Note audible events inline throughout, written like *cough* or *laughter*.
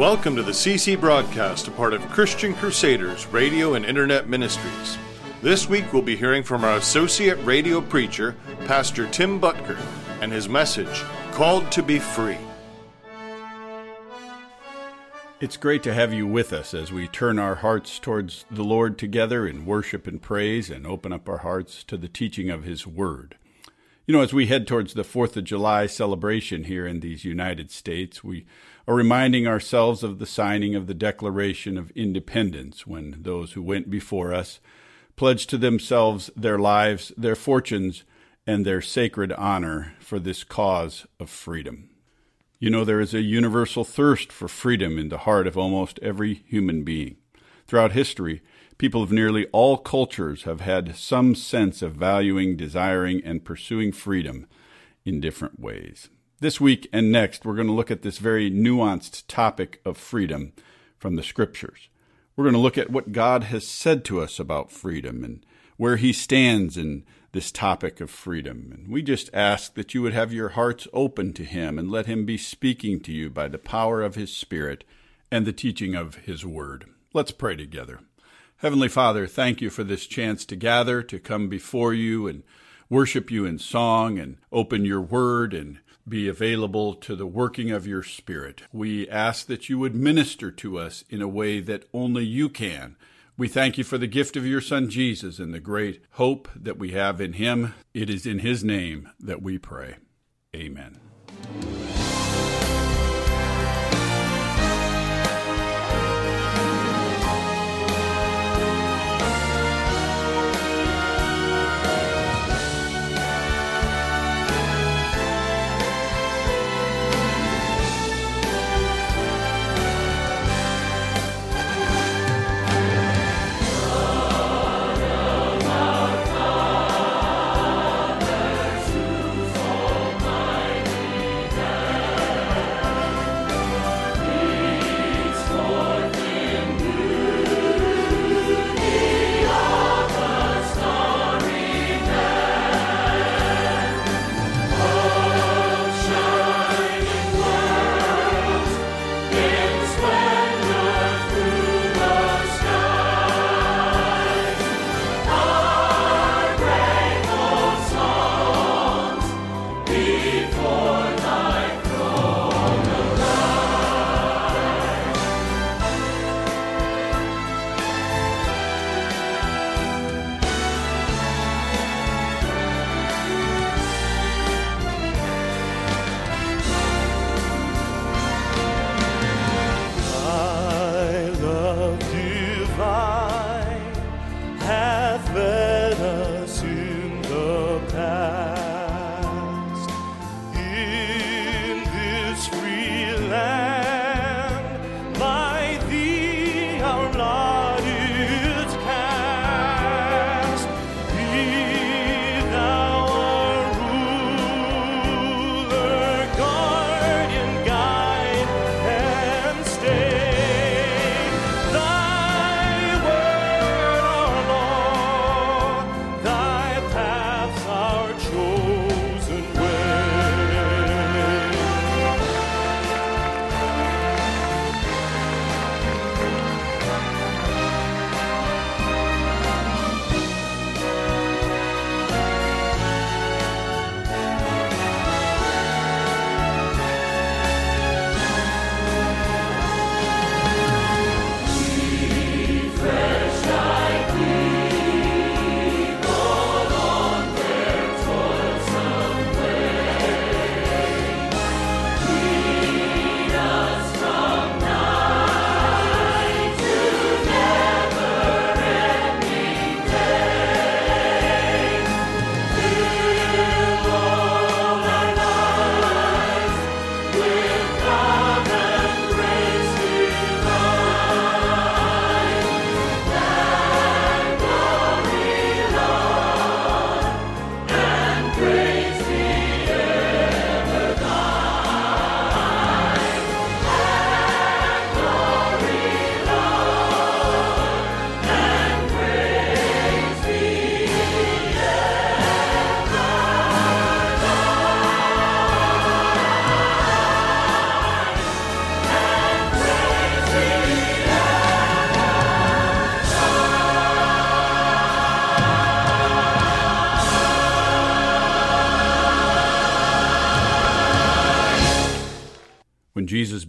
Welcome to the CC broadcast, a part of Christian Crusaders Radio and Internet Ministries. This week we'll be hearing from our associate radio preacher, Pastor Tim Boettger, and his message, Called to be Free. It's great to have you with us as we turn our hearts towards the Lord together in worship and praise and open up our hearts to the teaching of His Word. You know, as we head towards the 4th of July celebration here in these United States, we are reminding ourselves of the signing of the Declaration of Independence when those who went before us pledged to themselves their lives, their fortunes, and their sacred honor for this cause of freedom. You know, there is a universal thirst for freedom in the heart of almost every human being. Throughout history, people of nearly all cultures have had some sense of valuing, desiring, and pursuing freedom in different ways. This week and next, we're going to look at this very nuanced topic of freedom from the scriptures. We're going to look at what God has said to us about freedom and where He stands in this topic of freedom. And we just ask that you would have your hearts open to Him and let Him be speaking to you by the power of His Spirit and the teaching of His Word. Let's pray together. Heavenly Father, thank you for this chance to gather, to come before you and worship you in song and open your word and be available to the working of your Spirit. We ask that you would minister to us in a way that only you can. We thank you for the gift of your Son Jesus and the great hope that we have in him. It is in his name that we pray. Amen.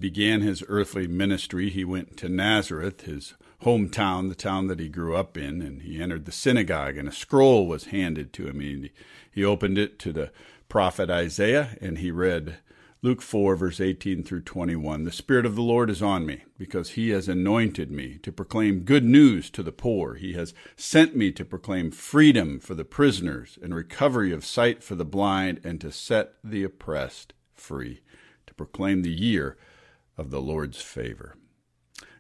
Began his earthly ministry, he went to Nazareth, his hometown, the town that he grew up in, and he entered the synagogue, and a scroll was handed to him. He, he opened it to the prophet Isaiah, and he read Luke 4, verse 18 through 21. The Spirit of the Lord is on me, because he has anointed me to proclaim good news to the poor. He has sent me to proclaim freedom for the prisoners, and recovery of sight for the blind, and to set the oppressed free, to proclaim the year of the Lord's favor.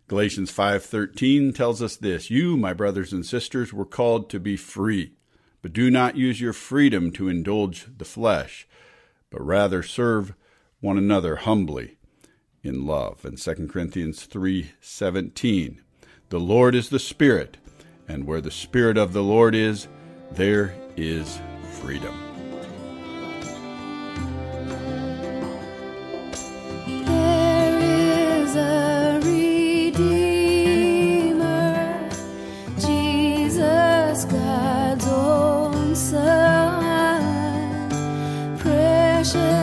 Galatians 5:13 tells us this, you my brothers and sisters were called to be free, but do not use your freedom to indulge the flesh, but rather serve one another humbly in love. And 2 Corinthians 3:17, the Lord is the Spirit, and where the Spirit of the Lord is, there is freedom. 是。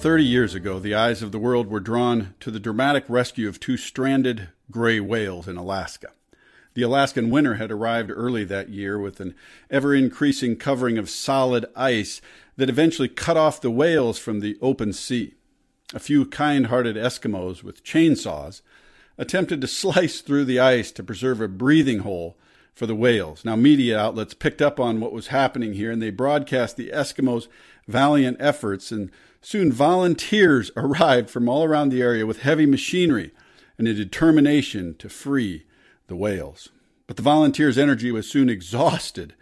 About 30 years ago, the eyes of the world were drawn to the dramatic rescue of two stranded gray whales in Alaska. The Alaskan winter had arrived early that year with an ever increasing covering of solid ice that eventually cut off the whales from the open sea. A few kind hearted Eskimos with chainsaws attempted to *laughs* slice through the ice to preserve a breathing hole for the whales. Now, media outlets picked up on what was happening here and they broadcast the Eskimos' valiant efforts and Soon volunteers *laughs* arrived from all around the area with heavy machinery, and a determination to free the whales. But the volunteers' energy was soon exhausted,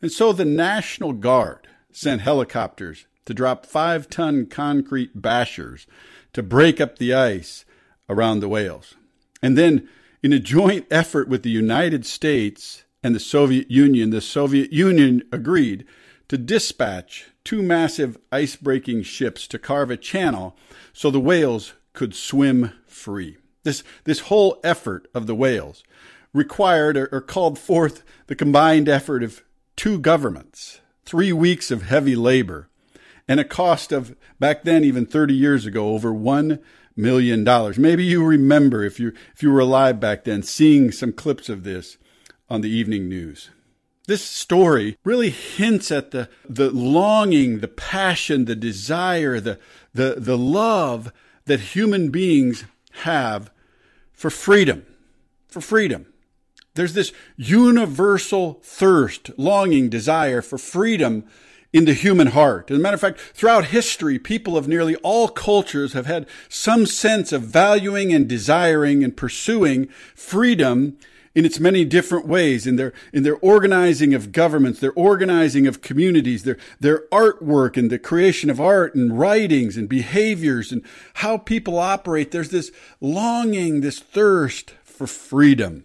and so the National Guard sent helicopters to drop five ton concrete bashers to break up the ice around the whales. And then, in a joint effort with the United States and the Soviet Union, the Soviet Union agreed to dispatch two massive ice breaking ships to carve a channel so the whales could swim free. This, this whole effort of the whales required or, or called forth the combined effort of two governments, three weeks of heavy labor, and a cost of, back then, even 30 years ago, over $1 million. dollars. Maybe you remember, if you, if you were alive back then, seeing some clips of this on the evening news. This story really hints at the, the longing, the passion, the desire, the, the, the love that human beings have for freedom. For freedom. There's this universal thirst, longing, desire for freedom in the human heart. As a matter of fact, throughout history, people of nearly all cultures have had some sense of valuing and desiring and pursuing freedom in its many different ways in their in their organizing of governments, their organizing of communities, their their artwork and the creation of art and writings and behaviors and how people operate. There's this longing, this thirst for freedom.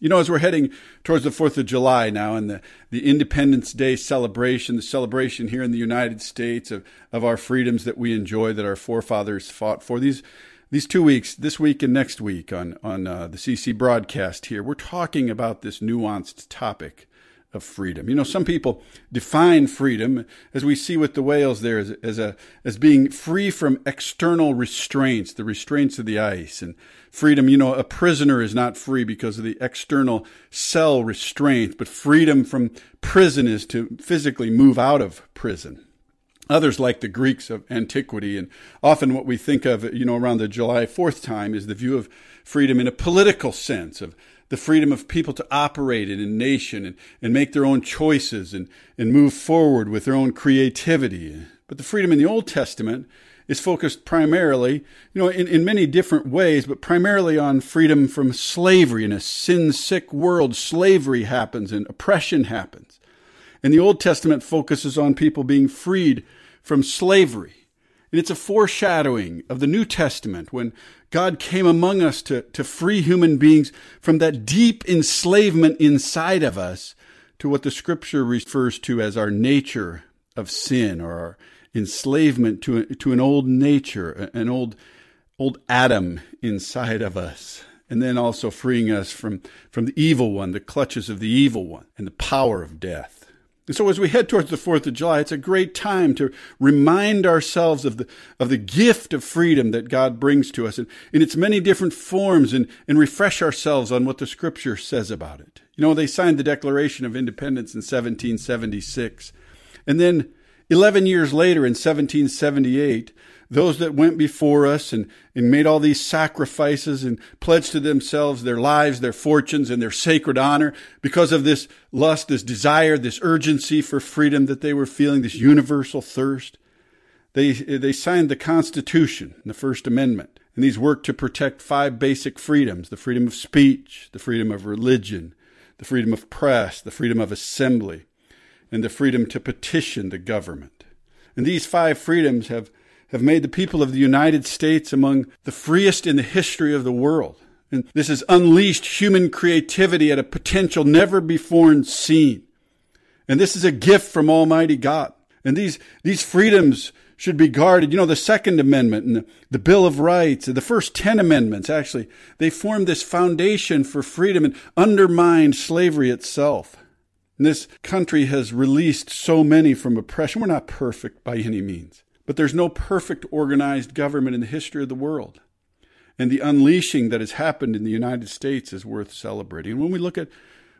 You know, as we're heading towards the 4th of July now and the, the Independence Day celebration, the celebration here in the United States of, of our freedoms that we enjoy, that our forefathers fought for, these, these two weeks, this week and next week on, on uh, the CC broadcast here, we're talking about this nuanced topic of freedom. You know, some people define freedom, as we see with the whales there, as, as, a, as being free from external restraints, the restraints of the ice. And freedom, you know, a prisoner is not free because of the external cell restraints, but freedom from prison is to physically move out of prison. Others, like the Greeks of antiquity, and often what we think of, you know, around the July 4th time is the view of freedom in a political sense of the freedom of people to operate in a nation and, and make their own choices and, and move forward with their own creativity. But the freedom in the Old Testament is focused primarily, you know, in, in many different ways, but primarily on freedom from slavery. In a sin sick world, slavery happens and oppression happens. And the Old Testament focuses on people being freed from slavery. And it's a foreshadowing of the New Testament when God came among us to, to free human beings from that deep enslavement inside of us to what the scripture refers to as our nature of sin or our enslavement to, to an old nature, an old, old Adam inside of us. And then also freeing us from, from the evil one, the clutches of the evil one, and the power of death. And so as we head towards the 4th of July, it's a great time to remind ourselves of the, of the gift of freedom that God brings to us in, in its many different forms and, and refresh ourselves on what the scripture says about it. You know, they signed the Declaration of Independence in 1776. And then 11 years later in 1778, those that went before us and, and made all these sacrifices and pledged to themselves their lives, their fortunes, and their sacred honor because of this lust, this desire, this urgency for freedom that they were feeling, this universal thirst. They, they signed the Constitution, the First Amendment, and these worked to protect five basic freedoms the freedom of speech, the freedom of religion, the freedom of press, the freedom of assembly, and the freedom to petition the government. And these five freedoms have have made the people of the United States among the freest in the history of the world. And this has unleashed human creativity at a potential never before seen. And this is a gift from Almighty God. And these, these freedoms should be guarded. You know, the Second Amendment and the, Bill of Rights and the first 10 amendments, actually, they formed this foundation for freedom and undermined slavery itself. And this country has released so many from oppression. We're not perfect by any means. But there's no perfect organized government in the history of the world. And the unleashing that has happened in the United States is worth celebrating. And when we look at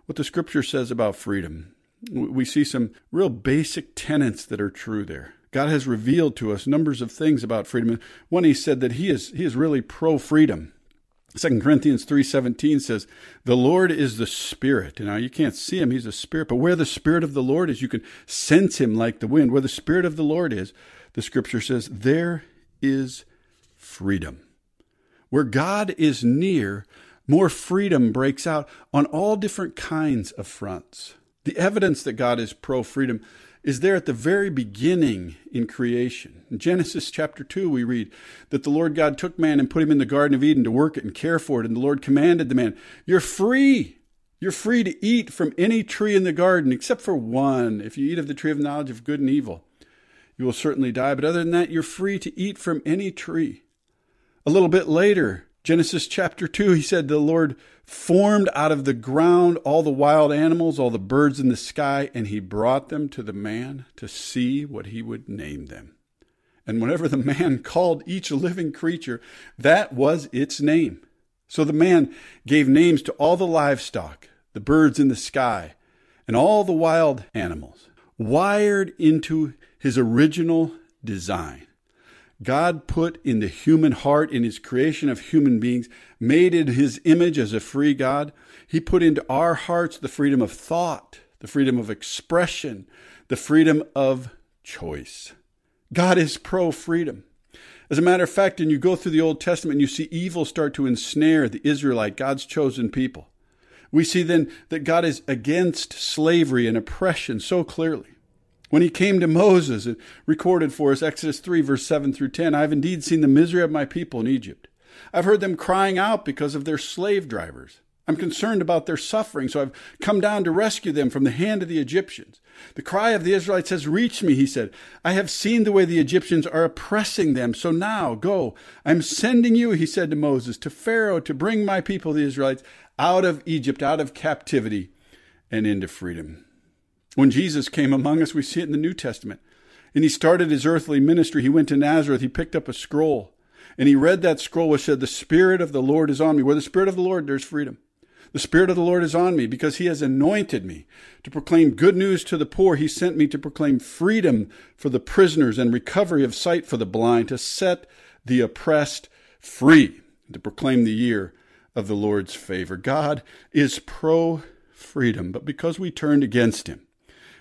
what the scripture says about freedom, we see some real basic tenets that are true there. God has revealed to us numbers of things about freedom. One, he said that he is, he is really pro freedom. 2 Corinthians 3:17 says, "The Lord is the Spirit." Now you can't see him, he's a spirit, but where the spirit of the Lord is, you can sense him like the wind. Where the spirit of the Lord is, the scripture says, there is freedom. Where God is near, more freedom breaks out on all different kinds of fronts. The evidence that God is pro freedom is there at the very beginning in creation. In Genesis chapter 2, we read that the Lord God took man and put him in the Garden of Eden to work it and care for it. And the Lord commanded the man, You're free. You're free to eat from any tree in the garden except for one. If you eat of the tree of knowledge of good and evil, you will certainly die. But other than that, you're free to eat from any tree. A little bit later, Genesis chapter 2, he said, The Lord formed out of the ground all the wild animals, all the birds in the sky, and he brought them to the man to see what he would name them. And whenever the man *laughs* called each living creature, that was its name. So the man gave names to all the livestock, the birds in the sky, and all the wild animals, wired into his original design. God put in the human heart, in his creation of human beings, made in his image as a free God, he put into our hearts the freedom of thought, the freedom of expression, the freedom of choice. God is pro freedom. As a matter of fact, when you go through the Old Testament, and you see evil start to ensnare the Israelite, God's chosen people. We see then that God is against slavery and oppression so clearly. When he came to Moses and recorded for us Exodus 3, verse 7 through 10, I have indeed seen the misery of my people in Egypt. I've heard them crying out because of their slave drivers. I'm concerned about their suffering, so I've come down to rescue them from the hand of the Egyptians. The cry of the Israelites has reached me, he said. I have seen the way the Egyptians are oppressing them, so now go. I'm sending you, he said to Moses, to Pharaoh to bring my people, the Israelites, out of Egypt, out of captivity, and into freedom. When Jesus came among us, we see it in the New Testament. And he started his earthly ministry. He went to Nazareth. He picked up a scroll. And he read that scroll which said, The Spirit of the Lord is on me. Where the Spirit of the Lord, there's freedom. The Spirit of the Lord is on me because He has anointed me to proclaim good news to the poor. He sent me to proclaim freedom for the prisoners and recovery of sight for the blind, to set the oppressed free, to proclaim the year of the Lord's favor. God is pro freedom, but because we turned against Him,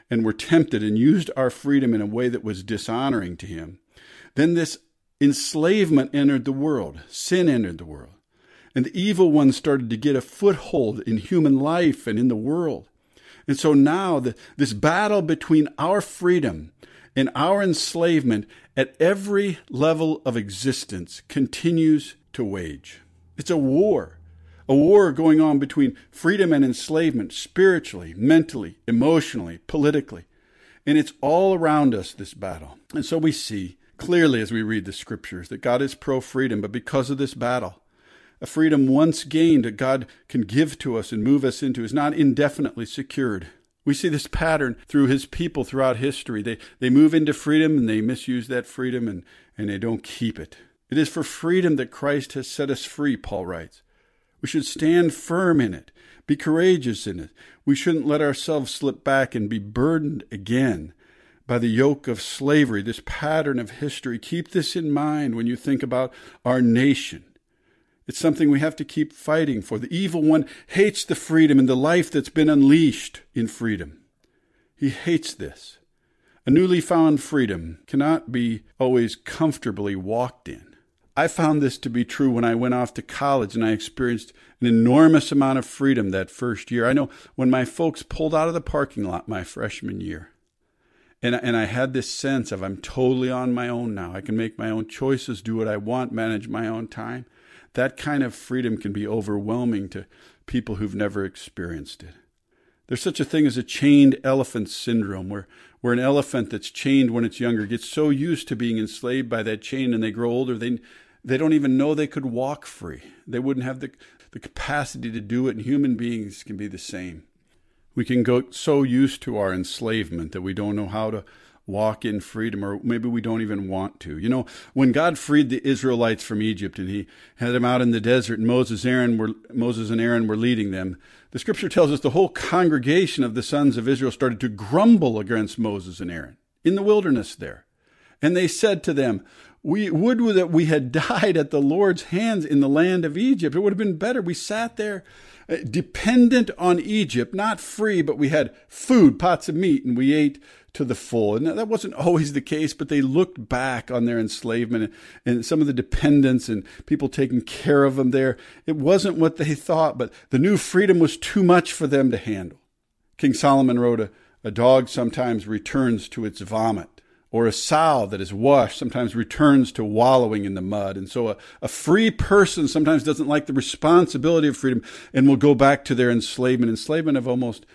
and were tempted and used our freedom in a way that was dishonoring to him, then this enslavement entered the world. Sin entered the world. And the evil one started to get a foothold in human life and in the world. And so now the, this battle between our freedom and our enslavement at every level of existence continues to wage. It's a war a war going on between freedom and enslavement, spiritually, mentally, emotionally, politically. And it's all around us, this battle. And so we see clearly as we read the scriptures that God is pro freedom, but because of this battle, a freedom once gained that God can give to us and move us into is not indefinitely secured. We see this pattern through his people throughout history. They, they move into freedom and they misuse that freedom and, and they don't keep it. It is for freedom that Christ has set us free, Paul writes. We should stand firm in it, be courageous in it. We shouldn't let ourselves slip back and be burdened again by the yoke of slavery, this pattern of history. Keep this in mind when you think about our nation. It's something we have to keep fighting for. The evil one hates the freedom and the life that's been unleashed in freedom. He hates this. A newly found freedom cannot be always comfortably walked in. I found this to be true when I went off to college and I experienced an enormous amount of freedom that first year. I know when my folks pulled out of the parking lot my freshman year, and, and I had this sense of I'm totally on my own now. I can make my own choices, do what I want, manage my own time. That kind of freedom can be overwhelming to people who've never experienced it. There's such a thing as a chained elephant syndrome, where, where an elephant that's chained when it's younger gets so used to being enslaved by that chain and they grow older, they, they don't even know they could walk free. They wouldn't have the, the capacity to do it, and human beings can be the same. We can go so used to our enslavement that we don't know how to walk in freedom, or maybe we don't even want to. You know, when God freed the Israelites from Egypt and He had them out in the desert, and Moses, Aaron were, Moses and Aaron were leading them, the Scripture tells us the whole congregation of the sons of Israel started to grumble against Moses and Aaron in the wilderness there. And they said to them, we would that we had *laughs* died at the Lord's hands in the land of Egypt. It would have been better. We sat there uh, dependent on Egypt, not free, but we had food, pots of meat, and we ate to the full. And that wasn't *laughs* always the case, but they looked back on their enslavement and some of the dependents and people taking care of them there. It wasn't what they thought, but the new freedom was too much for them to handle. King Solomon wrote, A, a dog sometimes returns to its vomit or a sow that is washed sometimes returns to wallowing in the mud. And so a, a free person sometimes doesn't like the responsibility of freedom and will go back to their enslavement, enslavement of almost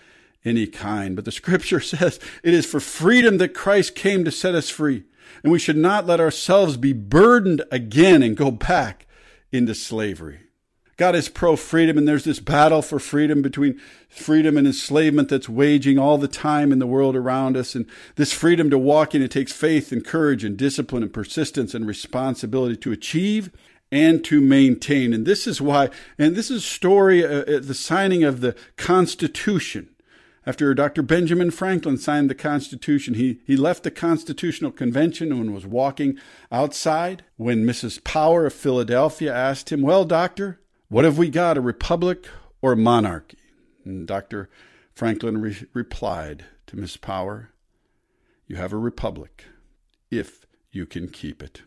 any kind. But the scripture *laughs* says it is for freedom that Christ came to set us free. And we should not let ourselves be burdened again and go back into slavery. God is pro freedom, and there's this battle for freedom between freedom and enslavement that's waging all the time in the world around us. And this freedom to walk in, it takes faith and courage and discipline and persistence and responsibility to achieve and to maintain. And this is why, and this is story, uh, uh the signing of the Constitution. After Dr. Benjamin Franklin signed the Constitution, he, he left the Constitutional Convention and was walking outside when Mrs. Power of Philadelphia asked him, Well, doctor, what have we got, a republic or a monarchy? And Dr. Franklin re- replied to Miss Power, You have a republic if you can keep it.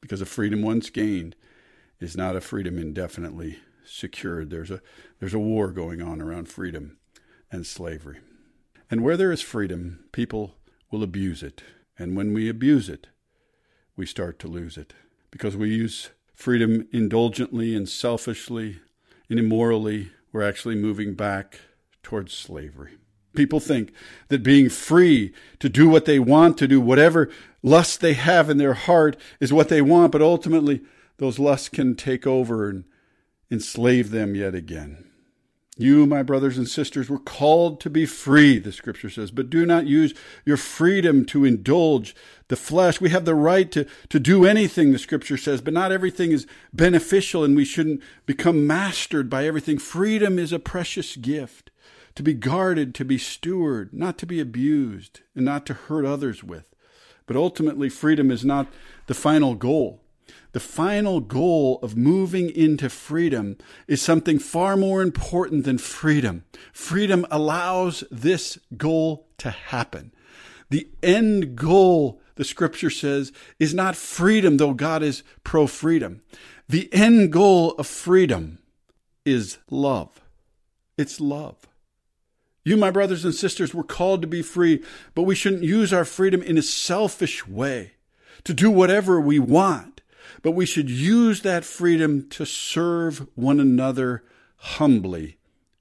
Because a freedom once gained is not a freedom indefinitely secured. There's a, there's a war going on around freedom and slavery. And where there is freedom, people will abuse it. And when we abuse it, we start to lose it because we use freedom indulgently and selfishly and immorally, we're actually moving back towards slavery. People think that being free to do what they want, to do whatever lust they have in their heart is what they want, but ultimately those lusts can take over and enslave them yet again. You, my brothers and sisters, were called to be free, the scripture says, but do not use your freedom to indulge the flesh. We have the right to, to do anything, the scripture says, but not everything is beneficial and we shouldn't become mastered by everything. Freedom is a precious gift to be guarded, to be steward, not to be abused and not to hurt others with. But ultimately, freedom is not the final goal. The final goal of moving into freedom is something far more important than freedom. Freedom allows this goal to happen. The end goal, the scripture says, is not freedom, though God is pro freedom. The end goal of freedom is love. It's love. You, my brothers and sisters, were called to be free, but we shouldn't use our freedom in a selfish way to do whatever we want but we should use that freedom to serve one another humbly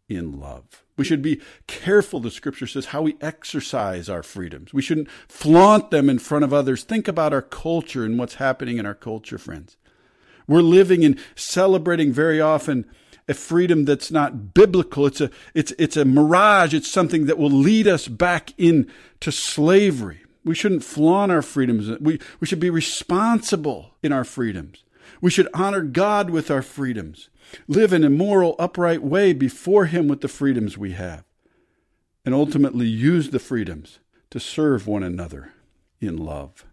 in love. We should be careful, the scripture says, how we exercise our freedoms. We shouldn't flaunt them in front of others. Think about our culture and what's happening in our culture, friends. We're living and celebrating very often a freedom that's not biblical. It's a, it's, it's a mirage. It's something that will lead us back into slavery. We shouldn't flaunt our freedoms. We, we should be responsible in our freedoms. We should honor God with our freedoms, live in a moral, upright way before Him with the freedoms we have, and ultimately use the freedoms to serve one another in love.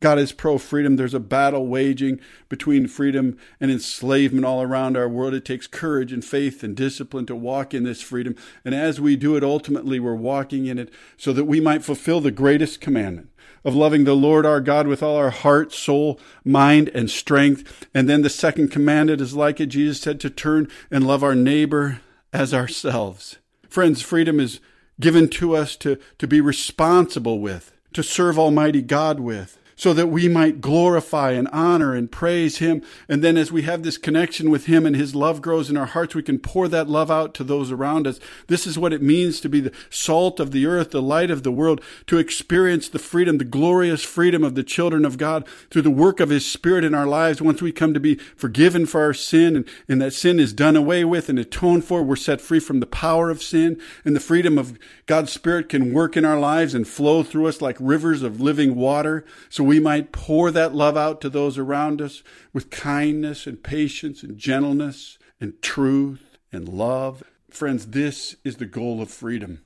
God is pro freedom. There's a battle waging between freedom and enslavement all around our world. It takes courage and faith and discipline to walk in this freedom. And as we do it, ultimately, we're walking in it so that we might fulfill the greatest commandment of loving the Lord our God with all our heart, soul, mind, and strength. And then the second commandment is like it, Jesus said, to turn and love our neighbor as ourselves. Friends, freedom is given to us to, to be responsible with, to serve Almighty God with so that we might glorify and honor and praise Him. And then as we have this connection with Him and His love grows in our hearts, we can pour that love out to those around us. This is what it means to be the salt of the earth, the light of the world, to experience the freedom, the glorious freedom of the children of God through the work of His Spirit in our lives. Once we come to be forgiven for our sin and, and that sin is done away with and atoned for, we're set free from the power of sin and the freedom of God's Spirit can work in our lives and flow through us like rivers of living water. So we might pour that love out to those around us with kindness and patience and gentleness and truth and love. Friends, this is the goal of freedom.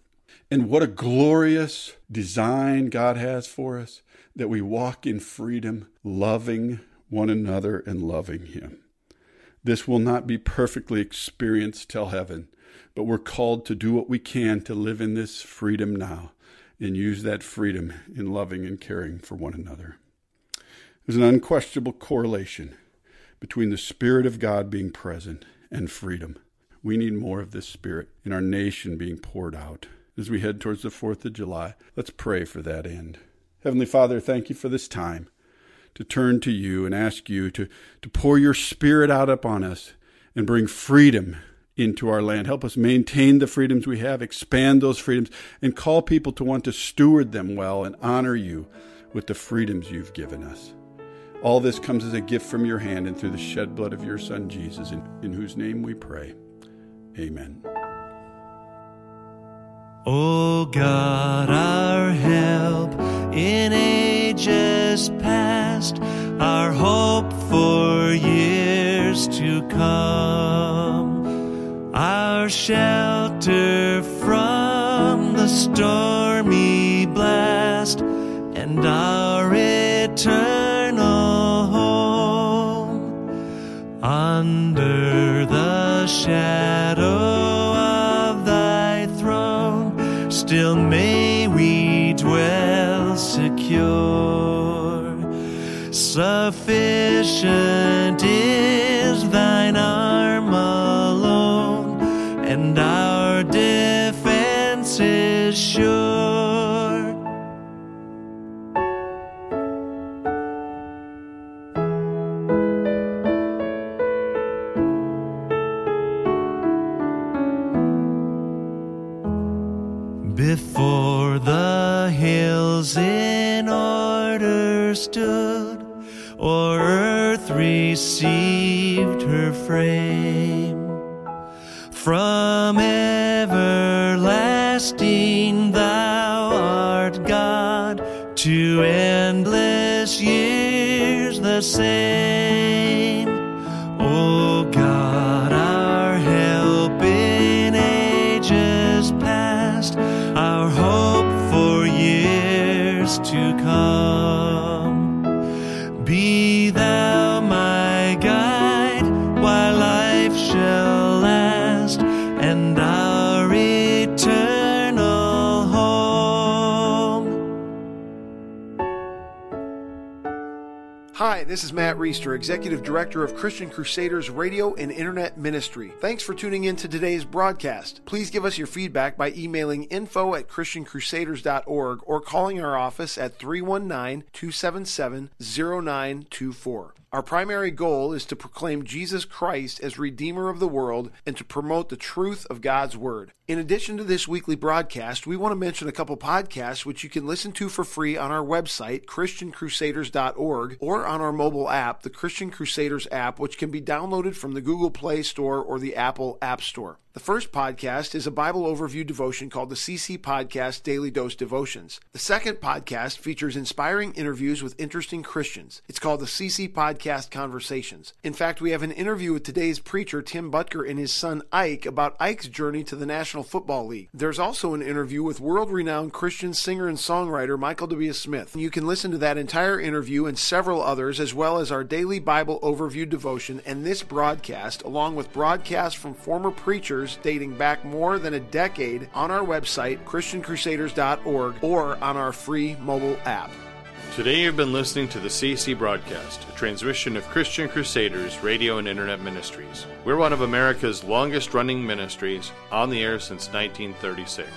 And what a glorious design God has for us that we walk in freedom, loving one another and loving Him. This will not be perfectly experienced till heaven, but we're called to do what we can to live in this freedom now and use that freedom in loving and caring for one another. There's an unquestionable correlation between the Spirit of God being present and freedom. We need more of this Spirit in our nation being poured out. As we head towards the 4th of July, let's pray for that end. Heavenly Father, thank you for this time to turn to you and ask you to, to pour your Spirit out upon us and bring freedom into our land. Help us maintain the freedoms we have, expand those freedoms, and call people to want to steward them well and honor you with the freedoms you've given us. All this comes as a gift from your hand and through the shed blood of your Son, Jesus, in, in whose name we pray. Amen. O God, our help in ages past, our hope for years to come, our shelter from the stormy blast, and our eternal home under the shadow of thy throne, still may we dwell secure. Sufficient Before the hills in order stood, or earth received her frame, from everlasting thou art God, to endless years the same. Hi, this is Matt Reister, Executive Director of Christian Crusaders Radio and Internet Ministry. Thanks for tuning in to today's broadcast. Please give us your feedback by emailing info at christiancrusaders.org or calling our office at 319 277 0924. Our primary goal is to proclaim Jesus Christ as Redeemer of the world and to promote the truth of God's Word. In addition to this weekly broadcast, we want to mention a couple podcasts which you can listen to for free on our website, ChristianCrusaders.org, or on our mobile app, the Christian Crusaders app, which can be downloaded from the Google Play Store or the Apple App Store. The first podcast is a Bible overview devotion called the CC Podcast Daily Dose Devotions. The second podcast features inspiring interviews with interesting Christians. It's called the CC Podcast Conversations. In fact, we have an interview with today's preacher, Tim Boettger, and his son Ike about Ike's journey to the National Football League. There's also an interview with world renowned Christian singer and songwriter Michael W. Smith. You can listen to that entire interview and several others, as well as our daily Bible overview devotion and this broadcast, along with broadcasts from former preachers dating back more than a decade on our website, ChristianCrusaders.org, or on our free mobile app. Today you've been listening to the CC broadcast, a transmission of Christian Crusaders Radio and Internet Ministries. We're one of America's longest running ministries, on the air since 1936.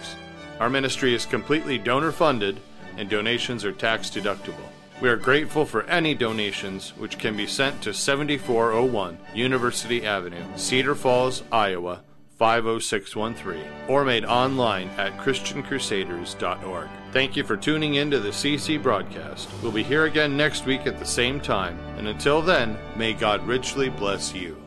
Our ministry is completely donor funded and donations are tax deductible. We are grateful for any donations which can be sent to 7401 University Avenue, Cedar Falls, Iowa 50613 or made online at christiancrusaders.org. Thank you for tuning in to the CC broadcast. We'll be here again next week at the same time, and until then, may God richly bless you.